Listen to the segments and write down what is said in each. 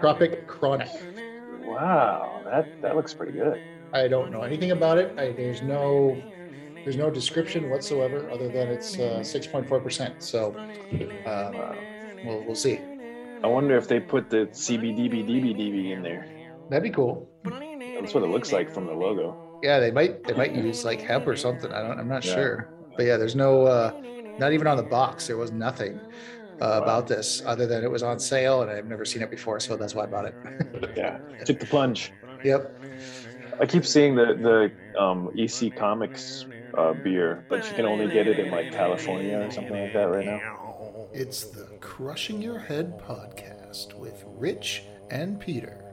Tropic Chronic. Wow, that that looks pretty good. I don't know anything about it. I, there's no there's no description whatsoever other than it's uh, 6.4%. So uh, we'll, we'll see. I wonder if they put the CBDBDBDB in there. That'd be cool. That's what it looks like from the logo. Yeah, they might they might use like hemp or something. I don't. I'm not yeah. sure. But yeah, there's no. Uh, not even on the box. There was nothing uh, about this other than it was on sale and I've never seen it before, so that's why I bought it. yeah, took the plunge. Yep. I keep seeing the the um, EC Comics uh, beer, but you can only get it in like California or something like that right now. It's the Crushing Your Head podcast with Rich and Peter.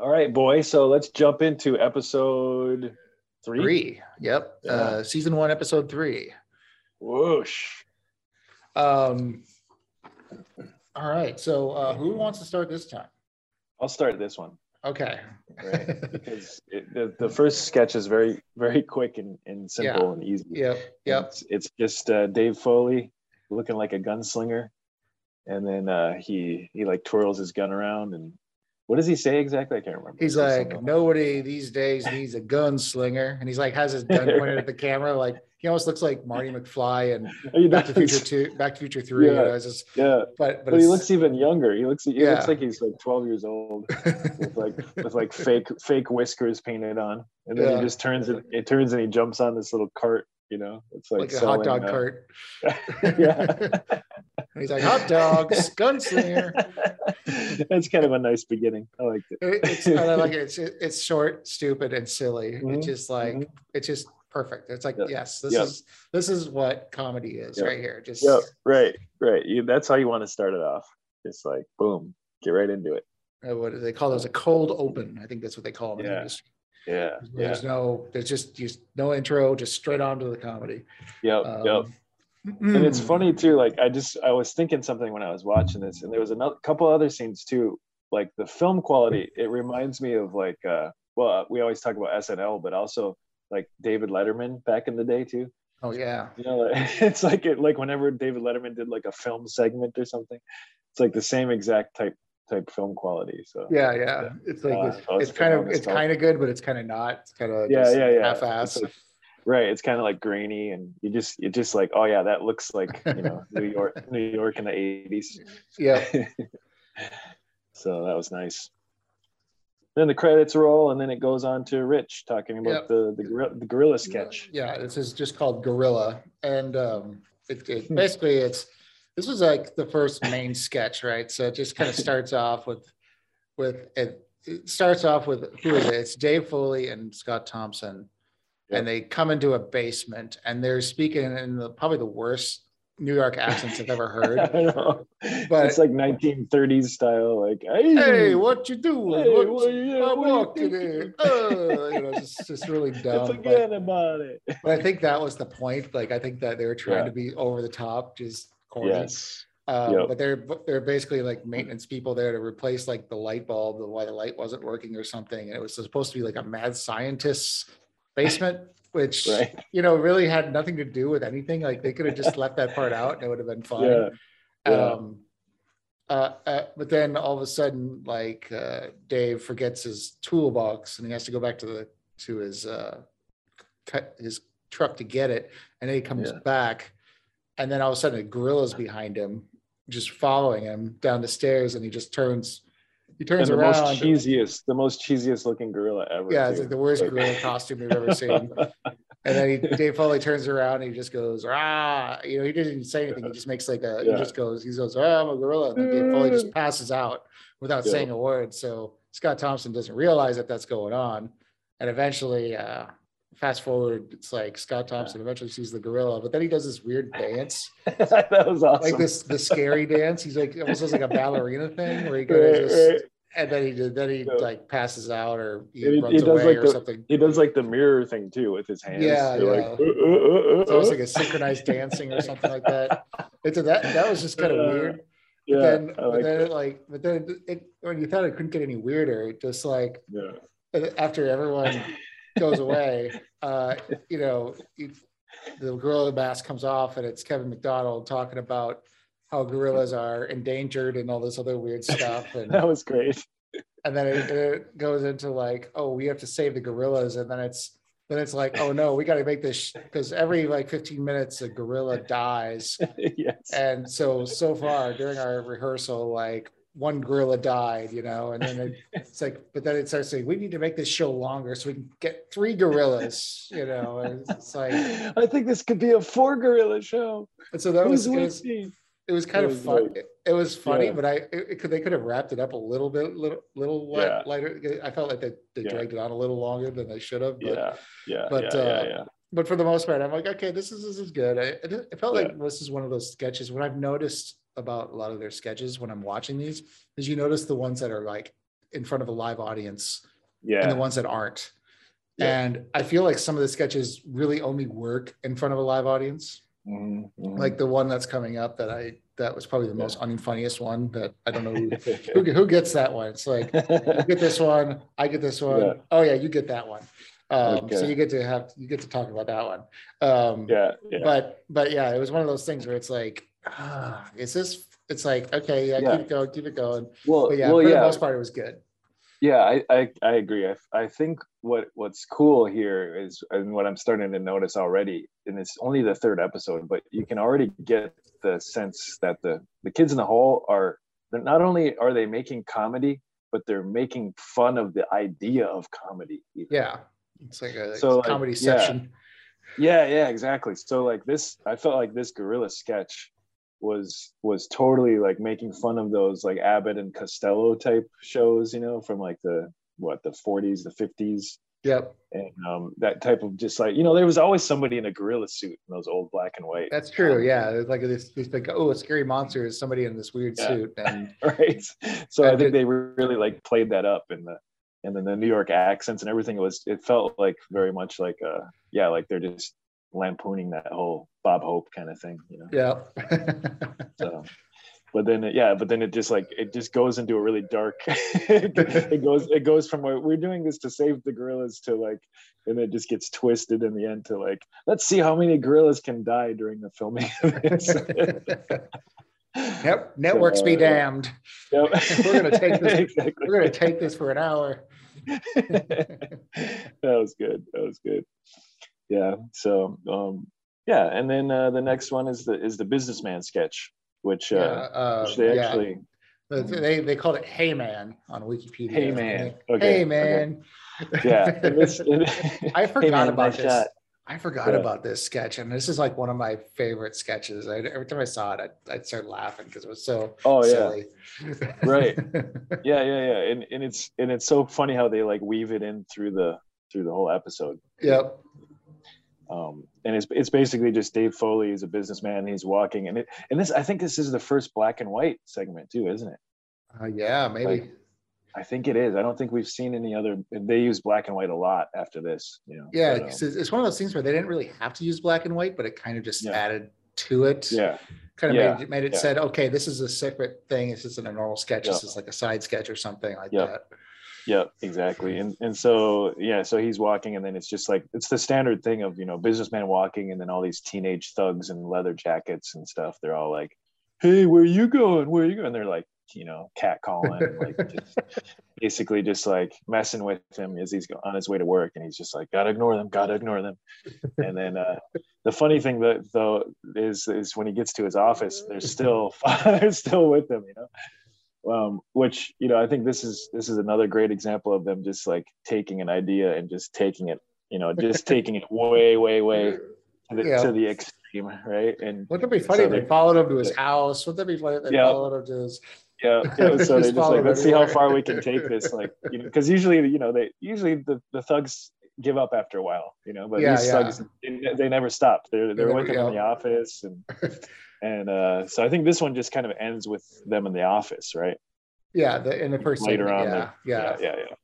All right, boy. So let's jump into episode three. Three. Yep. Yeah. Uh, season one, episode three. Whoosh. Um. All right. So uh, who wants to start this time? I'll start this one. Okay. right. Because it, the, the first sketch is very very quick and, and simple yeah. and easy. Yep. Yep. It's, it's just uh, Dave Foley looking like a gunslinger, and then uh, he he like twirls his gun around and what does he say exactly? I can't remember. He's like, nobody these days needs a gunslinger, and he's like has his gun pointed at the camera, like he almost looks like Marty McFly and Back to Future Two, Back to Future Three. Yeah, you know, just, yeah. But but, but he looks even younger. He looks he yeah. looks like he's like twelve years old, with like with like fake fake whiskers painted on, and then yeah. he just turns it. It turns and he jumps on this little cart. You know, it's like, like a hot dog uh, cart. yeah. he's like hot dogs, gunslinger. That's kind of a nice beginning. I like it. it it's I like it. It's, it's short, stupid, and silly. Mm-hmm. It's just like mm-hmm. it's just perfect. It's like yes, this is this is what comedy is right here. Just yep. right, right. You, that's how you want to start it off. Just like boom, get right into it. Uh, what do they call those? A cold open. I think that's what they call them. Yeah. Yeah. There's yeah. no. There's just just no intro. Just straight on to the comedy. Yep. Um, yep and it's funny too like i just i was thinking something when i was watching this and there was a couple other scenes too like the film quality it reminds me of like uh well we always talk about snl but also like david letterman back in the day too. Oh yeah. You know it's like it like whenever david letterman did like a film segment or something it's like the same exact type type film quality so. Yeah yeah, yeah. it's like uh, it's, it's kind of it's kind of good but it's kind of not. It's kind of yeah yeah. Yeah half-ass. right it's kind of like grainy and you just you just like oh yeah that looks like you know new york new york in the 80s yeah. So that was nice then the credits roll and then it goes on to rich talking about yep. the the gorilla, the gorilla sketch. Yeah this is just called gorilla. And um it, it basically it's this was like the first main sketch right? So it just kind of starts off with with it, it starts off with who is it? It's dave foley and scott thompson. And they come into a basement and they're speaking in the probably the worst New York accents I've ever heard. But it's like 1930s style, like hey, hey what you doing? Hey, what, what you, I'm walking in. Uh, you know, just, just really dumb. Forget but, about it. but I think that was the point. Like I think that they were trying yeah. to be over the top, just corny. Yes. Um, yep. But they're they're basically like maintenance people there to replace like the light bulb, the why the light wasn't working or something. And it was supposed to be like a mad scientist's basement, which right. you know really had nothing to do with anything. Like they could have just left that part out and it would have been fine. Yeah. yeah. Um, uh, uh, but then all of a sudden, like uh, Dave forgets his toolbox and he has to go back to the to his uh, his truck to get it, and then he comes yeah. back, and then all of a sudden a gorilla's behind him, just following him down the stairs, and he just turns he turns and the around. most cheesiest, the most cheesiest looking gorilla ever. Yeah, it's like the worst gorilla costume you've ever seen. And then he, Dave Foley turns around and he just goes, ah, you know, he didn't even say anything. He just makes like a, yeah. he just goes, he goes, oh, I'm a gorilla. And then Dave Foley just passes out without yeah. saying a word. So Scott Thompson doesn't realize that that's going on. And eventually, uh, fast forward, it's like Scott Thompson eventually sees the gorilla, but then he does this weird dance. that was awesome. Like this, the scary dance. He's like almost does like a ballerina thing where he goes, right, just, right. and then he did, then he yeah. like passes out or he, he runs he away like or the, something. He does like the mirror thing too with his hands. Yeah, yeah. Like, uh, uh, uh, it's almost like a synchronized dancing or something like that. It's a, that that was just kind of weird. Yeah, but then, like but then it like, but then it, when you thought it couldn't get any weirder, it just like yeah. after everyone goes away, uh, you know, the gorilla mask comes off, and it's Kevin McDonald talking about how gorillas are endangered and all this other weird stuff. And that was great. And then it, it goes into like, oh, we have to save the gorillas, and then it's then it's like, oh no, we got to make this because every like 15 minutes a gorilla dies. yes. And so so far during our rehearsal, like one gorilla died, you know, and then it, it's like, but then it starts saying we need to make this show longer so we can get three gorillas, you know. And it's like I think this could be a four gorilla show. And so that was, it was, it was kind it of fun. It, it, was funny, yeah. but I it, could they could have wrapped it up a little bit, little little yeah. lighter. I felt like they, they yeah. dragged it on a little longer than they should have. But, yeah, yeah, but yeah, uh, yeah, But for the most part, I'm like, okay, this is this is good. I, it felt like this is one of those sketches. What I've noticed about a lot of their sketches when I'm watching these is you notice the ones that are like in front of a live audience, yeah, and the ones that aren't. And I feel like some of the sketches really only work in front of a live audience. Mm-hmm. Like the one that's coming up that I that was probably the yeah. most unfunniest one that I don't know who, who, who gets that one. It's like you get this one, I get this one. Yeah. Oh yeah, you get that one. Um, okay. So you get to have you get to talk about that one. Um, yeah, yeah, But but yeah, it was one of those things where it's like, ah, is this? It's like okay, yeah, yeah. keep it going, keep it going. Well, but yeah, well, for yeah. the most part, it was good. Yeah, I, I, I agree. I, I think what what's cool here is, and what I'm starting to notice already, and it's only the third episode, but you can already get the sense that the the kids in the hall are they're not only are they making comedy, but they're making fun of the idea of comedy. Even. Yeah, it's like a so comedy like, section. Yeah. yeah, yeah, exactly. So like this, I felt like this gorilla sketch was was totally like making fun of those like Abbott and Costello type shows, you know, from like the what the 40s, the 50s. Yep. And um, that type of just like you know, there was always somebody in a gorilla suit in those old black and white. That's true. Yeah, it's like this, this like oh, a scary monster is somebody in this weird yeah. suit, and right. So I, think did... they really like played that up in the and then the New York accents and everything. It was it felt like very much like uh yeah, like they're just lampooning that whole Bob Hope kind of thing, you know. Yeah. so, but then yeah, but then it just like it just goes into a really dark. it goes it goes from we're doing this to save the gorillas to like, and it just gets twisted in the end to like let's see how many gorillas can die during the filming of this. Yep, networks so, be damned. Yep. we're gonna take this. Exactly. We're gonna take this for an hour. that was good. That was good yeah so um yeah and then uh, the next one is the is the businessman sketch which, uh, yeah, uh, which they actually they they called it hey man on wikipedia hey man okay. hey man okay. yeah this, i forgot hey man, about this shot. I forgot yeah. about this sketch, and this is like one of my favorite sketches. I, every time I saw it, I'd, I'd start laughing because it was so oh silly. yeah, right, yeah, yeah, yeah, and and it's and it's so funny how they like weave it in through the through the whole episode. Yep. Um, and it's it's basically just Dave Foley is a businessman. He's walking, and it and this I think this is the first black and white segment too, isn't it? Uh, yeah, maybe. Like, I think it is. I don't think we've seen any other. They use black and white a lot after this. You know. Yeah, but, um, it's one of those things where they didn't really have to use black and white, but it kind of just yeah. added to it. Yeah. Kind of yeah. made, made it yeah. said, okay, this is a separate thing. This isn't a normal sketch. This is like a side sketch or something like that. Yep, exactly. And and so yeah, so he's walking, and then it's just like it's the standard thing of you know businessman walking, and then all these teenage thugs in leather jackets and stuff. They're all like, "Hey, where are you going? Where are you going?" And they're like, you know, cat calling, like just basically just like messing with him as he's on his way to work, and he's just like, "Gotta ignore them, gotta ignore them." and then uh, the funny thing that though is is when he gets to his office, they're still they're still with him, you know um, which you know i think this is this is another great example of them just like taking an idea and just taking it you know just taking it way way way to the, yeah. to the extreme right? And wouldn't it be funny so they, they followed him to his house? Wouldn't that be funny they yeah. followed him to his yeah, yeah so they're just like let's see how far we can take this like you know because usually you know they usually the, the thugs give up after a while you know but yeah, these thugs they, they, never stop they're they're with him in the office and and uh, so I think this one just kind of ends with them in the office, right? Yeah, the, in the first later on. Yeah, yeah, yeah, yeah, yeah.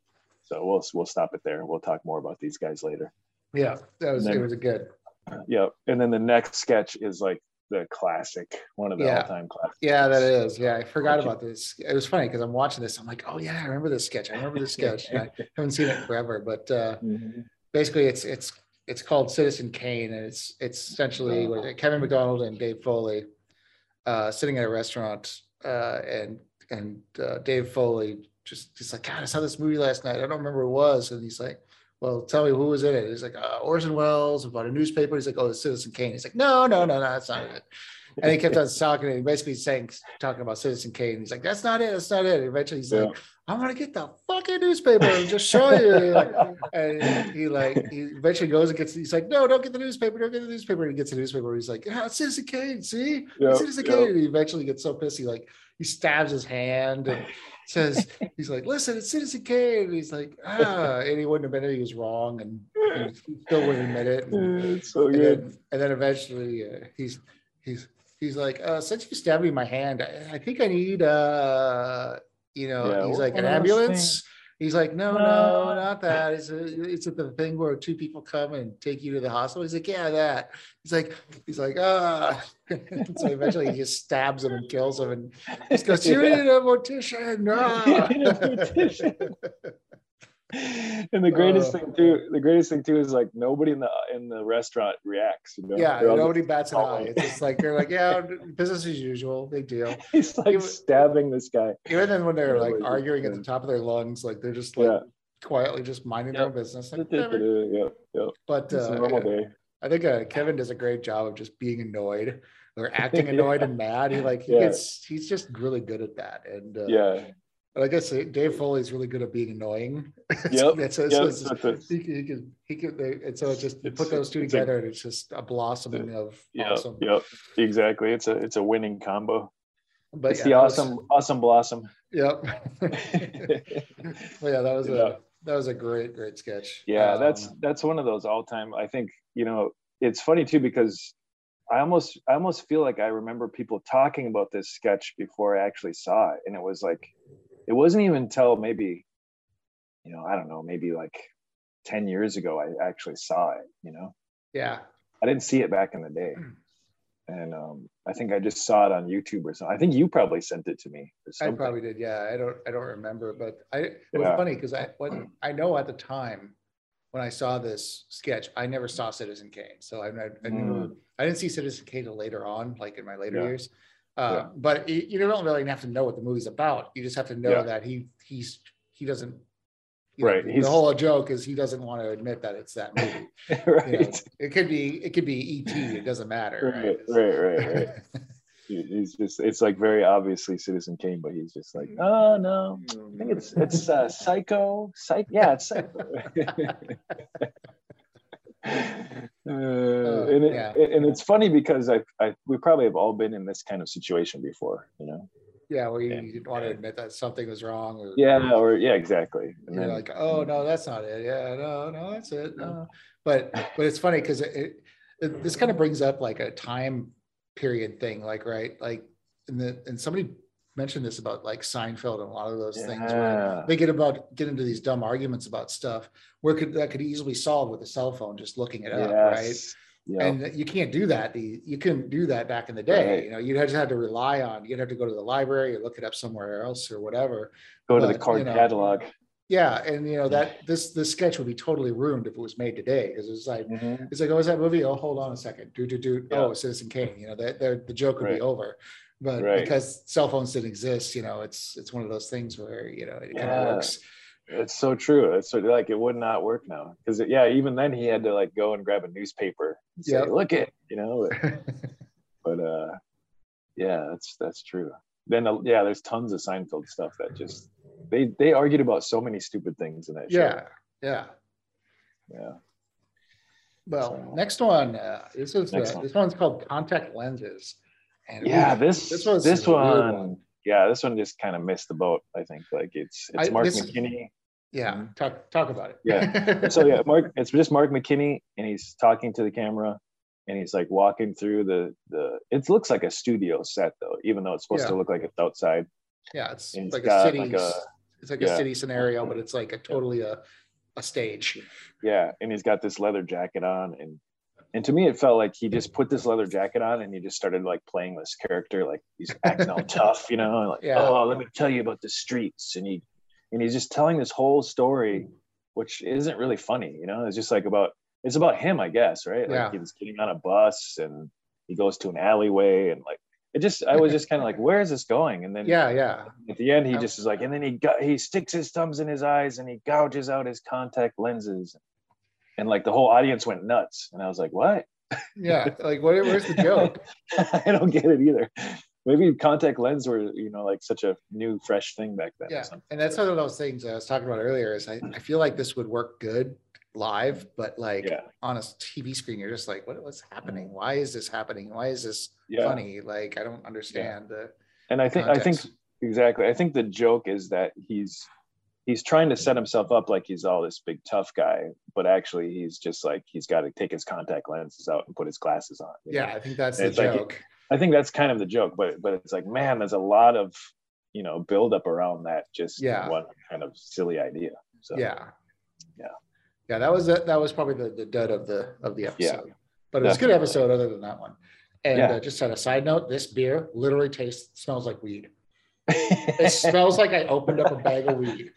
So we'll we'll stop it there. We'll talk more about these guys later. Yeah, that was then, it was a good. Yeah, and then the next sketch is like the classic, one of the yeah. all-time classics. Yeah, that is. Yeah, I forgot about this. It was funny because I'm watching this. I'm like, oh yeah, I remember this sketch. I remember this sketch. I haven't seen it forever, but uh, mm-hmm. basically, it's it's it's called Citizen Kane, and it's it's essentially uh, Kevin McDonald and Dave Foley uh, sitting at a restaurant, uh, and and uh, Dave Foley just he's like, God, I saw this movie last night. I don't remember who it was, and he's like, Well, tell me who was in it. He's like, uh, Orson Welles about a newspaper. He's like, Oh, it's Citizen Kane. He's like, No, no, no, no, that's not it. And he kept on talking and basically saying, talking about Citizen Kane. He's like, That's not it. That's not it. And eventually, he's yeah. like, I'm gonna get the fucking newspaper and just show you. and he like he eventually goes and gets. He's like, no, don't get the newspaper. Don't get the newspaper. And he gets the newspaper. He's like, yeah, it's Citizen Kane. See, yep, Citizen yep. Kane. And he eventually gets so pissed. He like he stabs his hand and says, he's like, listen, it's Citizen Kane. And he's like, ah, and he wouldn't admit it. He was wrong, and he still wouldn't admit it. And, so and good. Then, and then eventually, uh, he's he's he's like, uh, since you stabbed me in my hand, I, I think I need uh you know, yeah, he's like an ambulance. He's like, no, no, not that. It's a, it's at the thing where two people come and take you to the hospital. He's like, yeah, that. He's like, he's like, ah. so eventually he just stabs him and kills him and just goes, you need a mortician. No. And the greatest uh, thing too, the greatest thing too is like nobody in the in the restaurant reacts. You know? Yeah, nobody bats an eye. It's just like they're like, yeah, business as usual, big deal. He's like even, stabbing this guy. Even then, when they're like arguing at the top of their lungs, like they're just like yeah. quietly just minding yep. their own business. Like, yeah, yeah. But uh, normal day. I think uh, Kevin does a great job of just being annoyed or acting annoyed and mad. He like he yeah. gets he's just really good at that. And uh, yeah, I guess Dave Foley is really good at being annoying. Yep. it's, it's, yep. It's, he, he can, he can, and so it's just you put those two together, a, and it's just a blossoming of yep, awesome. Yep, exactly. It's a it's a winning combo. But it's yeah, the awesome was, awesome blossom. Yep. well, yeah, that was yeah. a that was a great great sketch. Yeah, um, that's that's one of those all time. I think you know it's funny too because I almost I almost feel like I remember people talking about this sketch before I actually saw it, and it was like it wasn't even until maybe you know i don't know maybe like 10 years ago i actually saw it you know? Yeah. I didn't see it back in the day. Hmm. and um, i think i just saw it on youtube or something. I think you probably sent it to me i probably did yeah. I don't i don't remember but i it was yeah. funny because i when i know at the time when i saw this sketch i never saw citizen kane. So i, I, I, mm. I didn't see citizen kane later on like in my later yeah. years uh, yeah. But you don't really have to know what the movie's about. You just have to know yeah. that he he's he doesn't. right. Know, the whole joke is he doesn't want to admit that it's that movie. right. You know, it could be it could be ET. It doesn't matter. Right. Right. Right. right. he's just it's like very obviously citizen kane but he's just like oh no i think it's it's uh psycho psych yeah it's psycho Uh, and, it, yeah. and it's funny because I, I we probably have all been in this kind of situation before, you know. Yeah, where you, and, didn't want to admit that something was wrong. Or, yeah, or yeah, exactly. And you're then, like, oh no, that's not it. Yeah, no, no, that's it. No. But but it's funny because it, it, this kind of brings up like a time period thing, like right, like and the and somebody mentioned this about like Seinfeld and a lot of those yeah. things where they get about get into these dumb arguments about stuff where could that could easily solve with a cell phone just looking it up, right? Yep. And you can't do that. You couldn't do that back in the day. Right. You know, you'd just have to rely on. You'd have to go to the library or look it up somewhere else or whatever. Go but, to the card you know, catalog. Yeah, and you know that this this sketch would be totally ruined if it was made today because it's like mm-hmm. it's like oh, is that movie? Oh, hold on a second. Do do do. Yeah. Oh, Citizen Kane. You know that the joke would right. be over but right. because cell phones didn't exist, you know, it's it's one of those things where you know it yeah. kind of works. It's so true. It's so, like it would not work now because yeah, even then he had to like go and grab a newspaper and say, yep. "Look it," you know. but uh, yeah, that's that's true. Then uh, yeah, there's tons of Seinfeld stuff that just they they argued about so many stupid things in that show. Yeah, yeah, yeah. Well, so, next one. Uh, this is uh, one. this one's called contact lenses. And yeah, this this, this one, one, yeah, this one just kind of missed the boat. I think like it's it's Mark this, McKinney. Yeah, mm-hmm. talk talk about it. yeah. So yeah, Mark, it's just Mark McKinney, and he's talking to the camera, and he's like walking through the the. It looks like a studio set though, even though it's supposed yeah. to look like it's outside. Yeah, it's like a city. Like a, it's like yeah. a city scenario, but it's like a totally a a stage. Yeah, and he's got this leather jacket on, and and to me it felt like he just put this leather jacket on and he just started like playing this character like he's acting all tough you know like yeah. oh let me tell you about the streets and he and he's just telling this whole story which isn't really funny you know it's just like about it's about him i guess right like yeah. he's getting on a bus and he goes to an alleyway and like it just I was just kind of like, where is this going? And then yeah, yeah. At the end, he just is like, and then he got he sticks his thumbs in his eyes and he gouges out his contact lenses, and like the whole audience went nuts. And I was like, what? Yeah, like what, where's the joke? I don't get it either. Maybe contact lens were you know like such a new fresh thing back then. Yeah, and that's one of those things I was talking about earlier. Is I, I feel like this would work good live, but like yeah. on a TV screen, you're just like, what, what's happening? Mm. Why is this happening? Why is this yeah. funny? Like, I don't understand yeah. the. And I think context. I think exactly. I think the joke is that he's he's trying to set himself up like he's all this big tough guy, but actually he's just like he's got to take his contact lenses out and put his glasses on. Yeah, know? I think that's and the joke. Like, I think that's kind of the joke, but but it's like, man, there's a lot of you know build up around that just yeah. one kind of silly idea. So yeah, yeah yeah, that was that was probably the, the dud of the of the episode. Yeah, but it was a good episode other than that one. And yeah. uh, just on a side note, this beer literally tastes smells like weed. It smells like I opened up a bag of weed.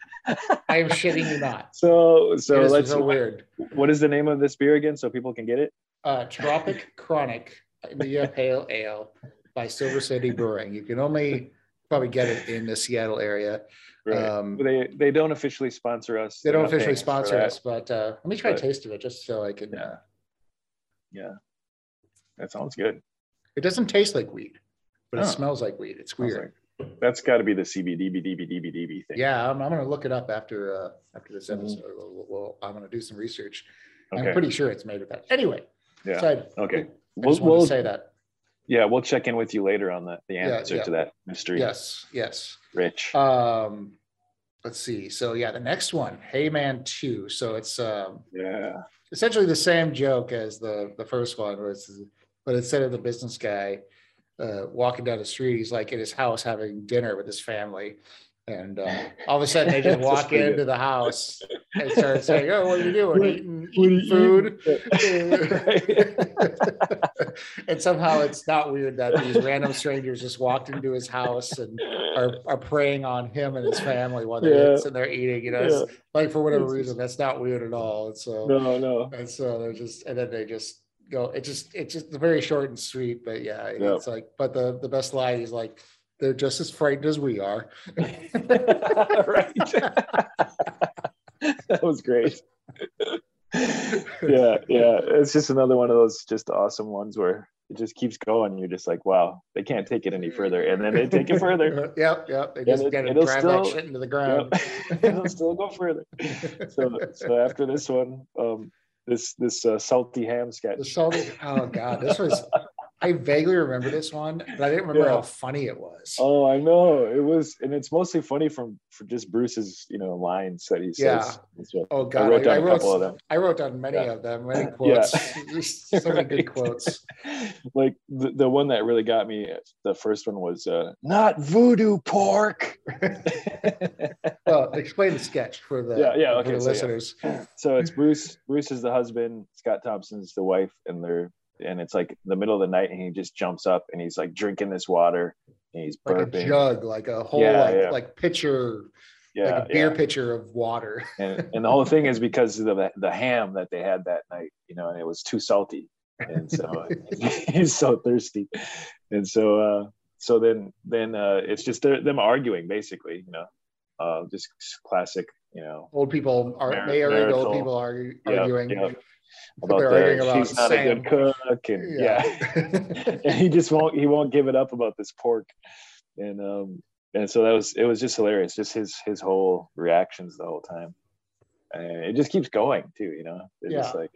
I am shitting you not. So so let's so weird. What is the name of this beer again, so people can get it? Uh, Tropic Chronic India Pale Ale by Silver City Brewing. You can only probably get it in the Seattle area. Right. Um, they they don't officially sponsor us. They don't officially sponsor us, but uh, let me try but, a taste of it just so I can. Yeah. Uh, yeah, that sounds good. It doesn't taste like weed, but oh. it smells like weed. It's weird. Like, that's got to be the CBD thing. Yeah, I'm, I'm going to look it up after uh, after this mm-hmm. episode. Mm-hmm. We'll, we'll, I'm going to do some research. Okay. I'm pretty sure it's made with that. Anyway. Yeah. So okay. I we'll, we'll say that. Yeah, we'll check in with you later on the, the answer yeah, yeah. to that mystery. Yes, yes. Rich. Um, let's see. So yeah, the next one, Hey Man Two. So it's um, yeah, essentially the same joke as the the first one, where it's, but instead of the business guy uh, walking down the street, he's like in his house having dinner with his family, and uh, all of a sudden they just walk into the house and start saying, "Oh, what are you doing? Eating, eating food?" and somehow it's not weird that these random strangers just walked into his house and are, are preying on him and his family while they're yeah. sitting there eating. You know, yeah. like for whatever reason, that's not weird at all. And so no, no, and so they're just, and then they just go. It just, it's just very short and sweet. But yeah, it's like, but the the best line is like they're just as frightened as we are. right. that was great. yeah, yeah. It's just another one of those just awesome ones where it just keeps going. You're just like, wow, they can't take it any further, and then they take it further. yep, yep. They just get it, drive still, that shit into the ground. Yep, it'll still go further. So, so after this one, um, this this uh, salty ham sketch. The salty. Oh god, this was I vaguely remember this one, but I didn't remember yeah. how funny it was. Oh, I know it was, and it's mostly funny from for just Bruce's, you know, lines that he says. Yeah. Oh God, I wrote down I, I wrote, a couple of them. I wrote down many yeah. of them, many quotes. Yeah. so many good quotes. Like the, the one that really got me, the first one was uh, "Not voodoo pork." well, explain the sketch for the yeah yeah okay, the so, listeners. So it's Bruce. Bruce is the husband. Scott Thompson's the wife, and they're and it's like the middle of the night and he just jumps up and he's like drinking this water and he's burping. like a jug like a whole yeah, like, yeah. like pitcher yeah, like a beer yeah. pitcher of water and, and the whole thing is because of the, the ham that they had that night you know and it was too salty and so he's so thirsty and so uh so then then uh it's just them arguing basically you know uh just classic you know old people are they are old people are arguing about the about she's not Sam. a good cook and yeah, yeah. and he just won't he won't give it up about this pork and um and so that was it was just hilarious just his his whole reactions the whole time and it just keeps going too you know it's yeah. just like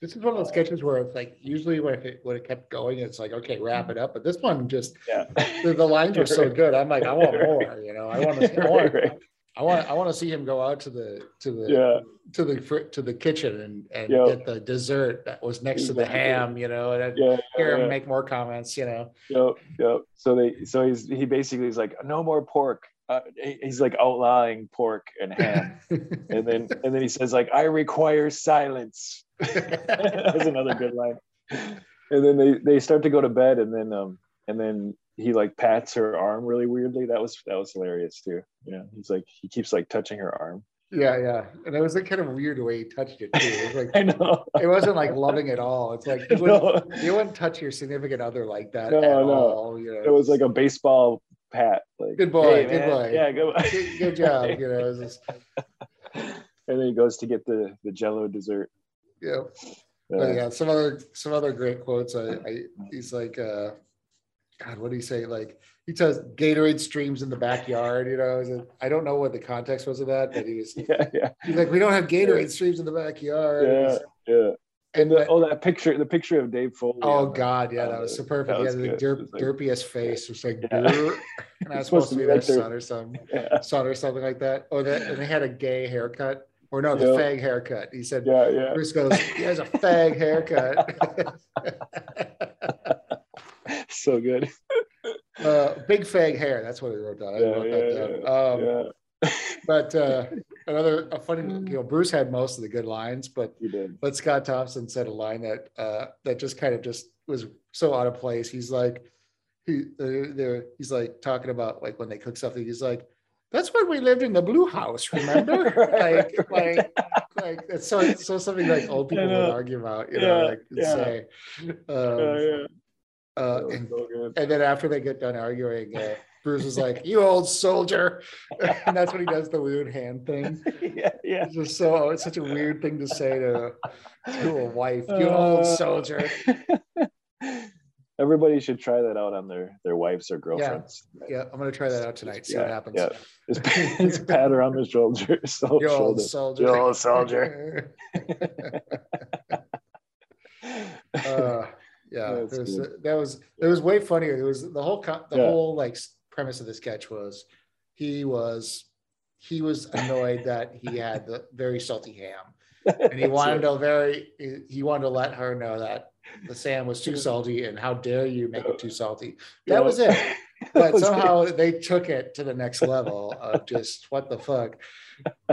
this is one of those sketches where it's like usually when it when it kept going, it's like okay, wrap it up. But this one just yeah. the, the lines were so good. I'm like, I want more. You know, I want to. Want, right. I want I want to see him go out to the to the yeah. to the to the kitchen and, and get the dessert that was next exactly. to the ham, you know, and yeah, hear him make more comments, you know. Yep, yep. So they so he's he basically is like no more pork. Uh, he's like outlawing pork and ham, and then and then he says like I require silence. That's another good line. And then they they start to go to bed, and then um and then he like pats her arm really weirdly. That was that was hilarious too. Yeah, he's like he keeps like touching her arm. Yeah, yeah, and it was like kind of weird the way he touched it too. It was like I know. it wasn't like loving at all. It's like you wouldn't, No. you wouldn't touch your significant other like that No, at no. all. You know, It was like a baseball pat. Like, Good boy, "Hey, good man." boy. Yeah, good, good, good job. You know, just, and then he goes to get the the Jello dessert. know. Uh, yeah, some other some other great quotes. I, I he's like, uh, God, what do you say? Like he says, Gatorade streams in the backyard. You know, is it- I don't know what the context was of that, but he was yeah, yeah, he's like, we don't have Gatorade streams in the backyard. yeah, yeah. and The, oh, that picture, the picture of Dave Foley. oh God, yeah, that was so perfect. that He was had the derp, was like- derpiest face. It was like, Yeah. And that's It's supposed to be their son or something, Yeah, son or something like that. Oh, that and they had a gay haircut, or no, the Yeah. fag haircut. He said, yeah, yeah. Bruce goes, he has a fag haircut. So good. uh, big fag hair. That's what he wrote down. I Yeah, wrote yeah, that down. Um, yeah. But uh, another a funny, you know, Bruce had most of the good lines, but You did. but Scott Thompson said a line that uh, that just kind of just was so out of place. He's like, he they're, they're he's like talking about like when they cook something. He's like, that's when we lived in the blue house, remember? Right, like right. like like it's so it's so something like old people would argue about, you know, like and yeah. say. Um, Yeah, yeah. Uh, That and, so and then after they get done arguing, uh, Bruce is like, "You old soldier," and that's when he does the weird hand thing. yeah, yeah. It's just so it's such a weird thing to say to to a wife. You old Uh, soldier. Everybody should try that out on their their wives or girlfriends. Yeah, yeah I'm gonna try that out tonight. See what happens. yeah. Just, just pat her on the shoulder. So, You old shoulder. soldier. You old soldier. uh, yeah, there was, that was it was way funnier. It was the whole co- the Yeah. whole like premise of the sketch was he was he was annoyed that he had the very salty ham, and he wanted to very he, wanted to let her know that the Sam was too salty and how dare you make it too salty. That Yeah. was it. But was somehow they took it to the next level of just what the fuck,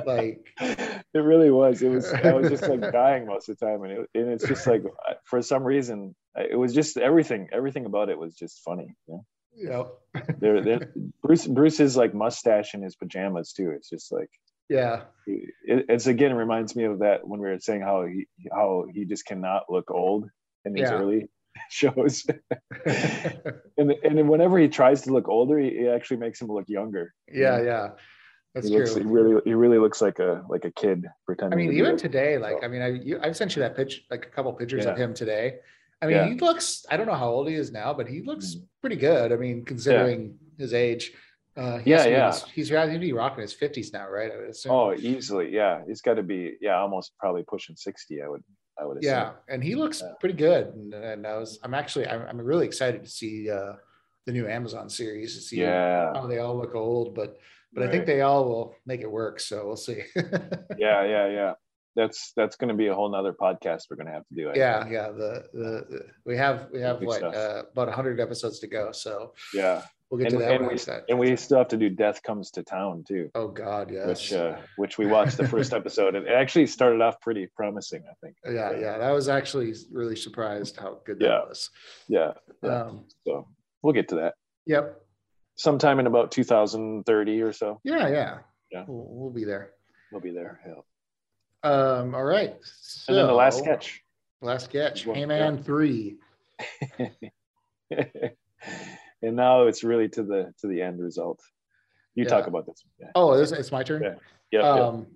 like it really was. It was. I was just like dying most of the time, and, it, and it's just like uh, for some reason, it was just everything. Everything about it was just funny. yeah know, There, there, Bruce, Bruce's like mustache in his pajamas too. It's just like yeah, it, it's again it reminds me of that when we were saying how he how he just cannot look old in these Yeah. early shows and and whenever he tries to look older he, it actually makes him look younger yeah, yeah. That's he looks he really he really looks like a like a kid pretending. I mean, to even today, like I mean, I you, I've sent you that pitch, like a couple pictures of him today. I mean, Yeah. he looks. I don't know how old he is now, but he looks Mm. pretty good. I mean, considering his age. Uh, Yeah, has to be in yeah. his- He's he's to be rocking his fifties now, right? I would oh easily yeah he's got to be yeah almost probably pushing 60 i would i would assume. yeah, and he looks Yeah. pretty good. And, and I was, I'm actually, I'm, I'm really excited to see uh, the new Amazon series to see yeah how they all look old, but but I think they all will make it work. So we'll see. yeah yeah yeah that's that's going to be a whole nother podcast we're going to have to do I yeah, think. yeah. The, the, the we have we have Big what uh, about hundred episodes to go. So yeah we'll get and, to that. and, we, and we still have to do death comes to town too oh God, yes. which uh which we watched the first episode and it actually started off pretty promising i think yeah, yeah. That was actually really surprised how good Yeah. that was. yeah yeah Um, so we'll get to that yep. sometime in about 2030 or so Yeah, yeah. Yeah. We'll, we'll be there. we'll be there yeah. Um. All right. and then the last So, sketch Last sketch. Well, Hey Man three. and now it's really to the to the end result you talk about this yeah Oh, this, it's my turn. Yeah. Yep, yep. um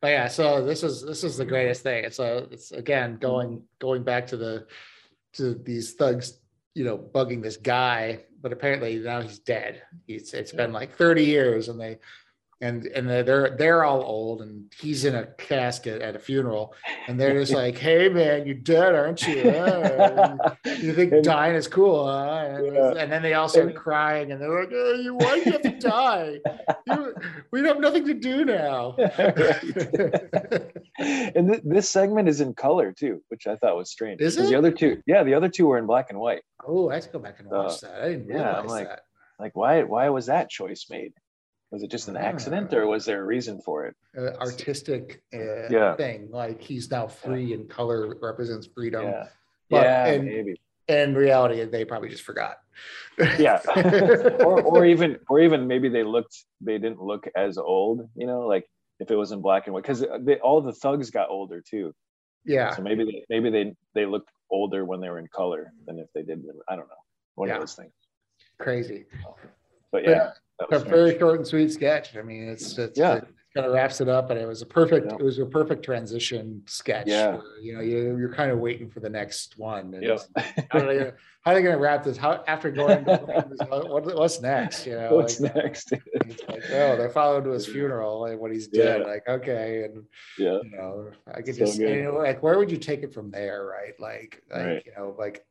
but yeah so this is this is the greatest thing it's a it's again going going back to the to these thugs you know bugging this guy but apparently now he's dead he's it's been like 30 years and they and and they're- they're all old and he's in a casket at a funeral and they're just like hey man you're dead aren't you Uh, you think And- dying is cool huh? and, Yeah. and then they all start And- crying and they're like oh, you why do you have to die you, we have nothing to do now and th- this segment is in color too, which I thought was strange. Is it? The other two, yeah, the other two were in black and white. oh i have to go back and watch Uh, that i didn't yeah, realize I'm like, that Like, why? Why was that choice made? Was it just an Ah. accident, or was there a reason for it? uh, artistic uh, Yeah. thing like he's now free and color represents freedom yeah, but yeah, in- maybe. in reality they probably just forgot Yeah, or or even or even maybe they looked they didn't look as old. You know, like if it was in black and white because all the thugs got older too. Yeah. So maybe they, maybe they they looked older when they were in color than if they did. I don't know. One yeah. of those things. Crazy. But yeah, a very short and sweet sketch. I mean, it's, it's yeah. It kind of wraps it up, and it was a perfect. Yeah. It was a perfect transition sketch. Yeah. Where, you know, you you're kind of waiting for the next one. And yeah. how, are they gonna, how are they gonna wrap this? How after going, what, what's next? You know, what's like, next? like, oh, they're following to his funeral, like when he's dead. Like, okay, and yeah, you know, I could so just, you know, like, where would you take it from there, right? Like, like right. you know, like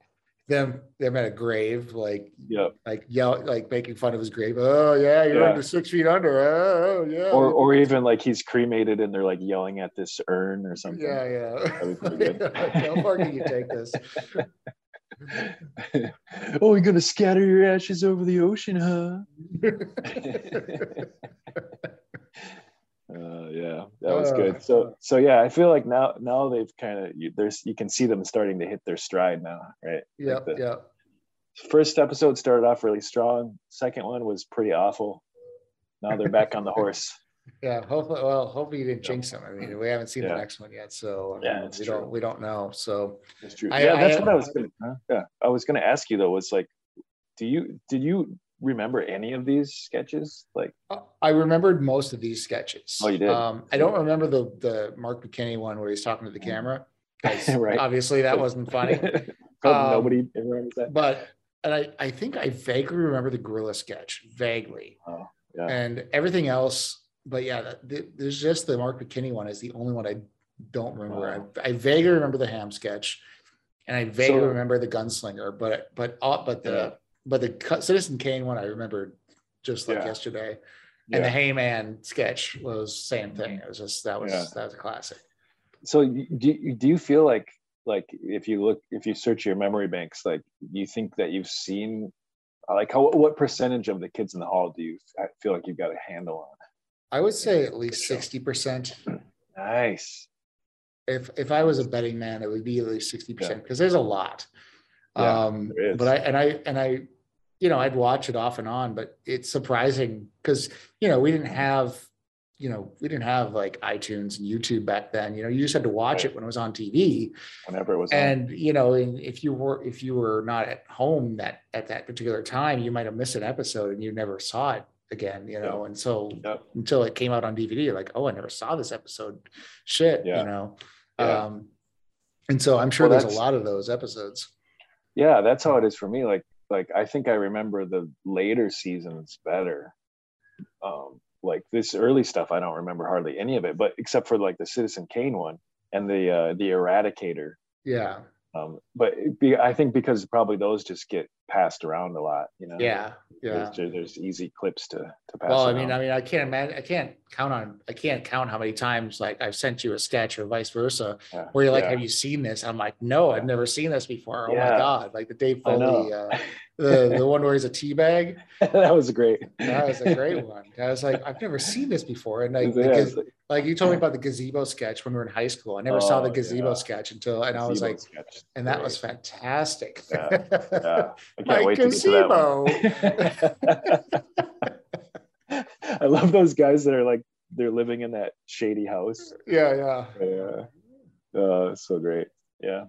them them at a grave, like yeah, like yell, like making fun of his grave. Oh yeah, you're yeah. under six feet under. Oh yeah. Or or even like he's cremated and they're like yelling at this urn or something. Yeah, yeah. How far can you take this? oh, you're gonna scatter your ashes over the ocean, huh? Uh, yeah, that was good. So, so yeah, I feel like now, now they've kind of you, there's you can see them starting to hit their stride now, right? Yeah, like yeah. First episode started off really strong. Second one was pretty awful. Now they're back on the horse. Yeah, hopefully. Well, hopefully you didn't jinx them. I mean, we haven't seen yeah. the next one yet, so yeah, we true. don't we don't know. So it's true. I, yeah, that's I, what I was gonna. Huh? Yeah, I was gonna ask you though. Was like, do you did you remember any of these sketches? Like uh, I remembered most of these sketches. Oh, you did. Um, I don't remember the the Mark McKinney one where he's talking to the camera. right. Obviously, that wasn't funny. um, nobody remembers that. But and I I think I vaguely remember the gorilla sketch vaguely. Oh, yeah. And everything else, but yeah, the, there's just the Mark McKinney one is the only one I don't remember. I, I vaguely remember the ham sketch, and I vaguely so, remember the gunslinger. But but uh, but the yeah but the Citizen Kane one I remember just like yeah. yesterday, and the Hey Man sketch was same thing. It was just that was yeah. that was a classic. So do you, do you feel like like if you look if you search your memory banks like you think that you've seen like how what percentage of the kids in the hall do you feel like you've got a handle on? I would say at least sixty percent. Nice. If if I was a betting man, it would be at least sixty percent because there's a lot. Yeah, um, but I and I and I you know, I'd watch it off and on, but it's surprising because, you know, we didn't have, you know, we didn't have like iTunes and YouTube back then. You know, you just had to watch right. it when it was on TV. Whenever it was and, on. you know, if you were if you were not at home that at that particular time, you might have missed an episode and you never saw it again, you know. Yep. And so yep. until it came out on DVD, you're like, oh, I never saw this episode. Shit, yeah. you know. Yeah. Um, and so I'm sure well, there's a lot of those episodes. Yeah, that's how it is for me. Like like I think I remember the later seasons better. Um, like this early stuff, I don't remember hardly any of it, but except for like the Citizen Kane one and the uh, the Eradicator. Yeah. Um, but be, I think because probably those just get passed around a lot, you know. Yeah, yeah. There's, there's easy clips to to pass. Well, I mean, I mean, I can't imagine. I can't count on. I can't count how many times like I've sent you a sketch or vice versa, yeah. where you're like, yeah. "Have you seen this?" I'm like, "No, I've never seen this before." Oh yeah. my god! Like the Dave Foley, uh, the the one where he's a tea bag. that was great. That was a great one. I was like, I've never seen this before, and like, the, like you told me about the gazebo sketch when we were in high school. I never oh, saw the oh, gazebo sketch until, and gazebo I was like, sketch. and that great. was fantastic. Yeah. I can't wait gazebo. to get to that one. I love those guys that are like they're living in that shady house. Yeah, yeah, yeah. Uh, so great. Yeah.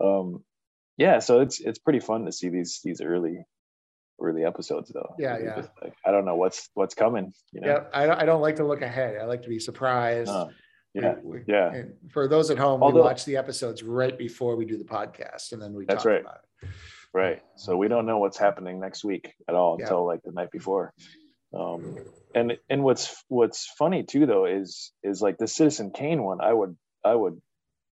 Um, yeah. So it's it's pretty fun to see these these early early episodes though. Yeah, yeah. Like, I don't know what's what's coming. You know? Yeah, I, I don't like to look ahead. I like to be surprised. Uh, yeah, we, we, yeah. for those at home, Although, we watch the episodes right before we do the podcast, and then we talk about it. that's right. Right. So we don't know what's happening next week at all yeah. until like the night before. Um, and and what's what's funny too though is is like the Citizen Kane one. I would I would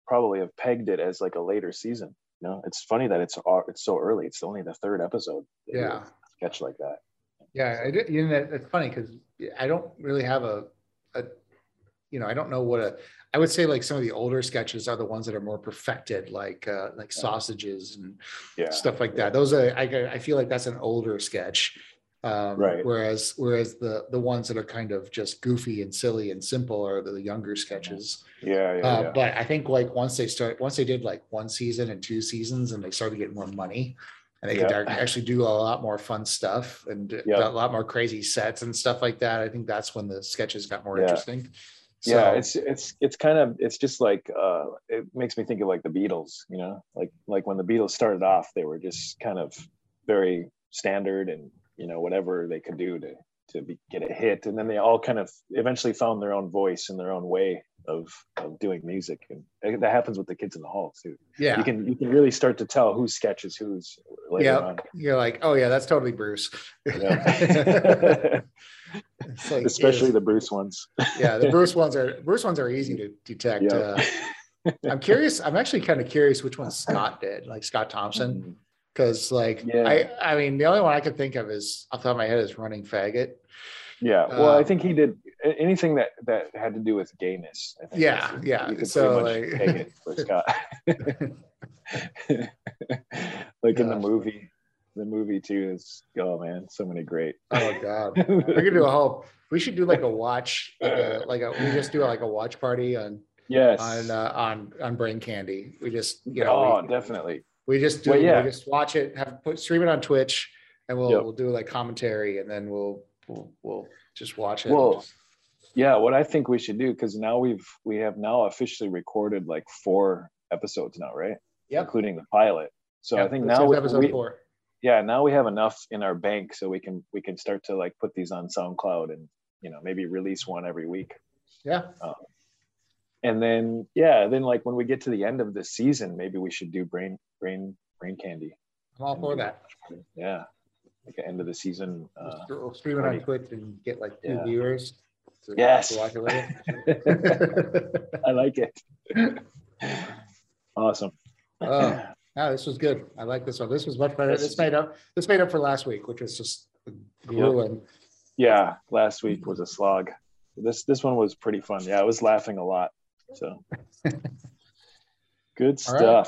probably have pegged it as like a later season. You know, it's funny that it's it's so early. It's only the third episode. Yeah. Sketch like that. Yeah, I did, you know, it's funny because I don't really have a, a, you know, I don't know what a. I would say like some of the older sketches are the ones that are more perfected, like uh, like sausages and yeah. stuff like that. Those are I, I feel like that's an older sketch. Um, right. Whereas whereas the the ones that are kind of just goofy and silly and simple are the younger sketches. Yeah, yeah, uh, yeah. But I think like once they start once they did like one season and two seasons and they started getting more money, and they could actually do a lot more fun stuff and a lot more crazy sets and stuff like that. I think that's when the sketches got more interesting. So, yeah, it's it's it's kind of it's just like uh, it makes me think of like the Beatles, you know, like like when the Beatles started off, they were just kind of very standard and you know whatever they could do to to be, get a hit, and then they all kind of eventually found their own voice and their own way of of doing music, and that happens with the kids in the hall too. Yeah, you can you can really start to tell whose sketches who's. Yeah, you're like, oh yeah, that's totally Bruce. Yeah. like, especially the Bruce ones. yeah, the Bruce ones are Bruce ones are easy to detect. Yep. Uh, I'm curious. I'm actually kind of curious which one Scott did, like Scott Thompson, because mm-hmm. like yeah. I I mean the only one I could think of is off the top of my head is Running Faggot. Yeah, well, um, I think he did anything that that had to do with gayness. yeah, yeah. So like, take it for Scott. like in the movie, the movie too is oh man, so many great. Oh god, we could do a whole. We should do like a watch, like like a we just do like a watch party on yes on uh, on on Brain Candy. We just you know oh we, definitely. We just do well, yeah. we just watch it, have put stream it on Twitch, and we'll yep. we'll do like commentary, and then we'll we'll we'll just watch it. Well, just... yeah, what I think we should do because now we've we have now officially recorded like four episodes now, right? Yeah, including the pilot. So yep. I think now we, episode we, four yeah now we have enough in our bank so we can we can start to like put these on soundcloud and you know maybe release one every week. Yeah. Um, and then yeah then like when we get to the end of the season maybe we should do brain brain brain candy. I'm all for that. Yeah like the end of the season uh, we'll stream it on twitch and get like two yeah. viewers yes. i like it. Awesome. Oh. Oh, this was good. I like this one. This was much better. This made up. This made up for last week, which was just grueling. Yeah, last week was a slog. This this one was pretty fun. Yeah, I was laughing a lot. So good stuff. All right.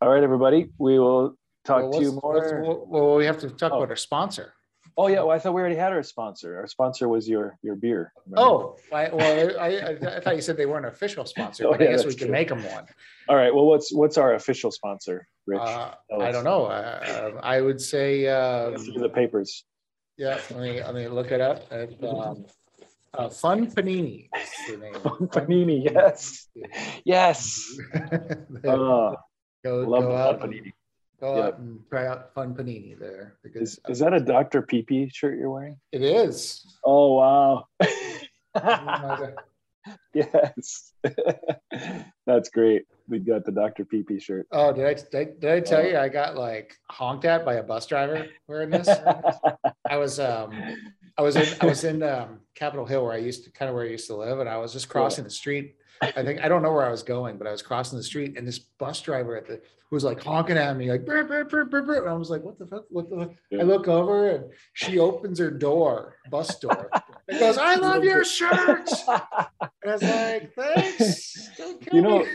All right, everybody. We will talk well, to you more. Well, we have to talk oh. about our sponsor. Oh yeah, well, I thought we already had our sponsor. Our sponsor was your your beer. Remember? Oh, I, well, I, I, thought you said they weren't an official sponsor, oh, but yeah, I guess we can make them one. All right. Well, what's what's our official sponsor, Rich? Uh, I don't know. Uh, I would say um, the papers. Yeah, let me let me look it up. Um, uh, Fun Panini. Fun Panini. Yes. Yes. uh, go, love go Fun Panini. Go yep. out and try out Fun Panini there. Because is, is that a Dr. PP shirt you're wearing? It is. Oh wow. yes. That's great. We got the Dr. PP shirt. Oh, did I did, did I tell oh. you I got like honked at by a bus driver wearing this? I was um I was in I was in um Capitol Hill where I used to kind of where I used to live and I was just crossing yeah. the street I think I don't know where I was going, but I was crossing the street and this bus driver at the who was like honking at me like burr, burr, burr, burr, burr. and I was like, what the fuck? What the yeah. I look over and she opens her door, bus door, and goes, I love your shirt. and I was like, thanks. You know,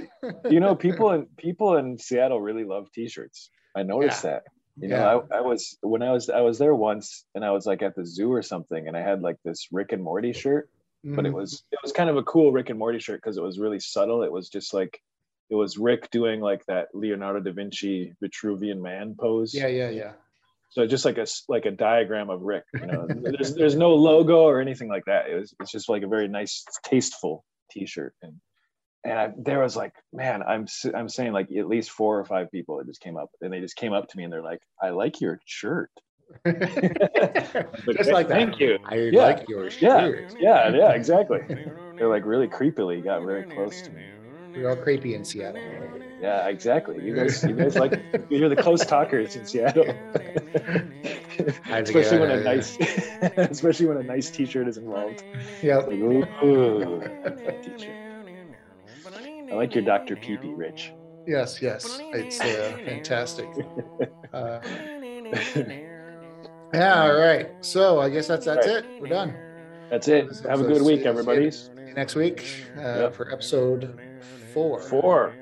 you know, people in people in Seattle really love t-shirts. I noticed yeah. that. You know, I, I was when I was I was there once and I was like at the zoo or something and I had like this Rick and Morty shirt mm-hmm. but it mm-hmm. was it was kind of a cool Rick and Morty shirt because it was really subtle. It was just like it was Rick doing like that Leonardo da Vinci Vitruvian Man pose. Yeah, yeah, yeah. So just like a like a diagram of Rick. You know, there's there's no logo or anything like that. It was it's just like a very nice, tasteful T-shirt, and and I, there was like, man, I'm I'm saying like at least four or five people that just came up, and they just came up to me and they're like, I like your shirt. Just like thank you. I yeah. like your shirt. Yeah, yeah, yeah, exactly. They're like really creepily got very close to me. You're all creepy in Seattle. Yeah, exactly. You guys, you guys like you're the close talkers in Seattle. especially when a nice, especially when a nice T-shirt is involved. Yeah. Like, ooh, I like your Dr. Peepee, Rich. Yes, yes, it's uh, fantastic. Uh, yeah, all right. So I guess that's that's right. it. We're done. That's it. Have a good week, everybody. Next week uh, yep. for episode four. Four.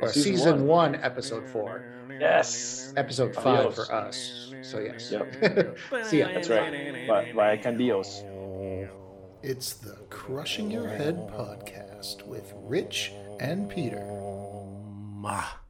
Or season, season one. one. episode four. Yes. Episode five for us. So yes. Yep. See ya. That's right. Bye. Bye. Candios. It's the Crushing Your Head podcast with Rich and Peter. Mwah.